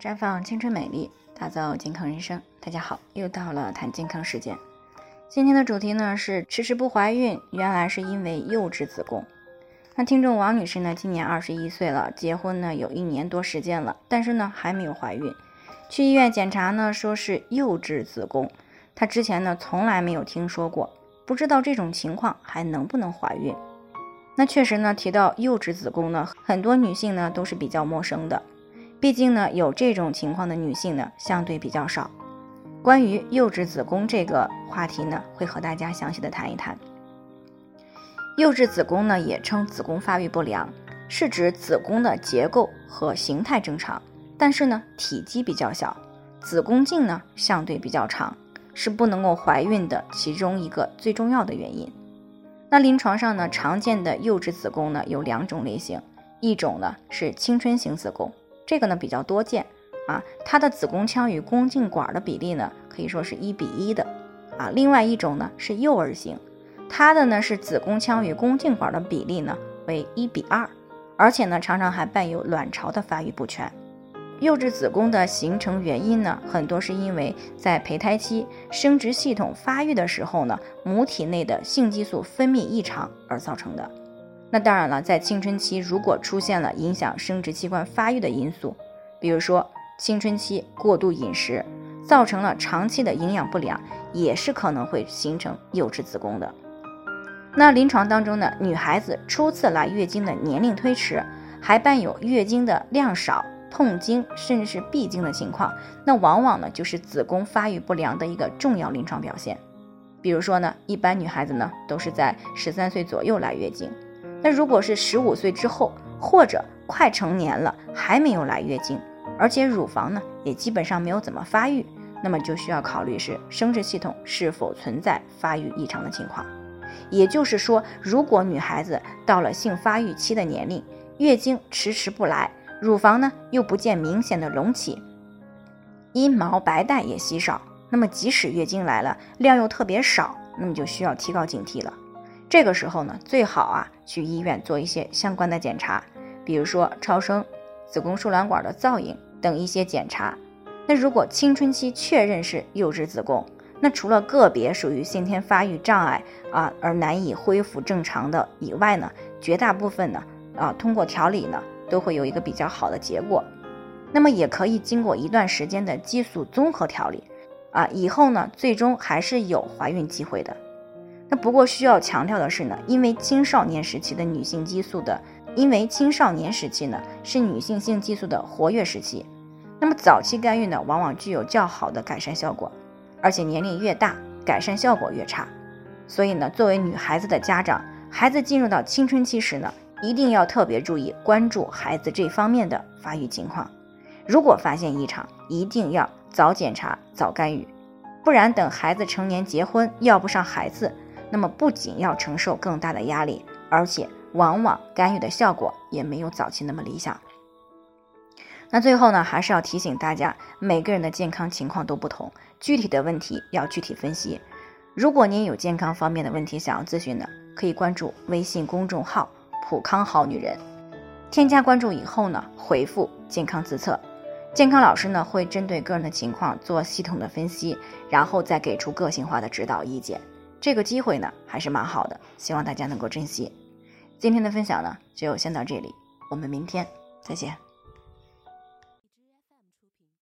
绽放青春美丽，打造健康人生。大家好，又到了谈健康时间。今天的主题呢是迟迟不怀孕，原来是因为幼稚子宫。那听众王女士呢，今年二十一岁了，结婚呢有一年多时间了，但是呢还没有怀孕。去医院检查呢，说是幼稚子宫。她之前呢从来没有听说过，不知道这种情况还能不能怀孕。那确实呢，提到幼稚子宫呢，很多女性呢都是比较陌生的。毕竟呢，有这种情况的女性呢，相对比较少。关于幼稚子宫这个话题呢，会和大家详细的谈一谈。幼稚子宫呢，也称子宫发育不良，是指子宫的结构和形态正常，但是呢，体积比较小，子宫颈呢相对比较长，是不能够怀孕的其中一个最重要的原因。那临床上呢，常见的幼稚子宫呢有两种类型，一种呢是青春型子宫。这个呢比较多见啊，它的子宫腔与宫颈管的比例呢可以说是一比一的啊。另外一种呢是幼儿型，它的呢是子宫腔与宫颈管的比例呢为一比二，而且呢常常还伴有卵巢的发育不全。幼稚子宫的形成原因呢，很多是因为在胚胎期生殖系统发育的时候呢，母体内的性激素分泌异常而造成的。那当然了，在青春期如果出现了影响生殖器官发育的因素，比如说青春期过度饮食，造成了长期的营养不良，也是可能会形成幼稚子宫的。那临床当中呢，女孩子初次来月经的年龄推迟，还伴有月经的量少、痛经，甚至是闭经的情况，那往往呢就是子宫发育不良的一个重要临床表现。比如说呢，一般女孩子呢都是在十三岁左右来月经。那如果是十五岁之后，或者快成年了还没有来月经，而且乳房呢也基本上没有怎么发育，那么就需要考虑是生殖系统是否存在发育异常的情况。也就是说，如果女孩子到了性发育期的年龄，月经迟迟不来，乳房呢又不见明显的隆起，阴毛白带也稀少，那么即使月经来了，量又特别少，那么就需要提高警惕了。这个时候呢，最好啊去医院做一些相关的检查，比如说超声、子宫输卵管的造影等一些检查。那如果青春期确认是幼稚子宫，那除了个别属于先天发育障碍啊而难以恢复正常的以外呢，绝大部分呢啊通过调理呢都会有一个比较好的结果。那么也可以经过一段时间的激素综合调理，啊以后呢最终还是有怀孕机会的。那不过需要强调的是呢，因为青少年时期的女性激素的，因为青少年时期呢是女性性激素的活跃时期，那么早期干预呢往往具有较好的改善效果，而且年龄越大改善效果越差。所以呢，作为女孩子的家长，孩子进入到青春期时呢，一定要特别注意关注孩子这方面的发育情况。如果发现异常，一定要早检查早干预，不然等孩子成年结婚要不上孩子。那么不仅要承受更大的压力，而且往往干预的效果也没有早期那么理想。那最后呢，还是要提醒大家，每个人的健康情况都不同，具体的问题要具体分析。如果您有健康方面的问题想要咨询的，可以关注微信公众号“普康好女人”，添加关注以后呢，回复“健康自测”，健康老师呢会针对个人的情况做系统的分析，然后再给出个性化的指导意见。这个机会呢还是蛮好的，希望大家能够珍惜。今天的分享呢就先到这里，我们明天再见。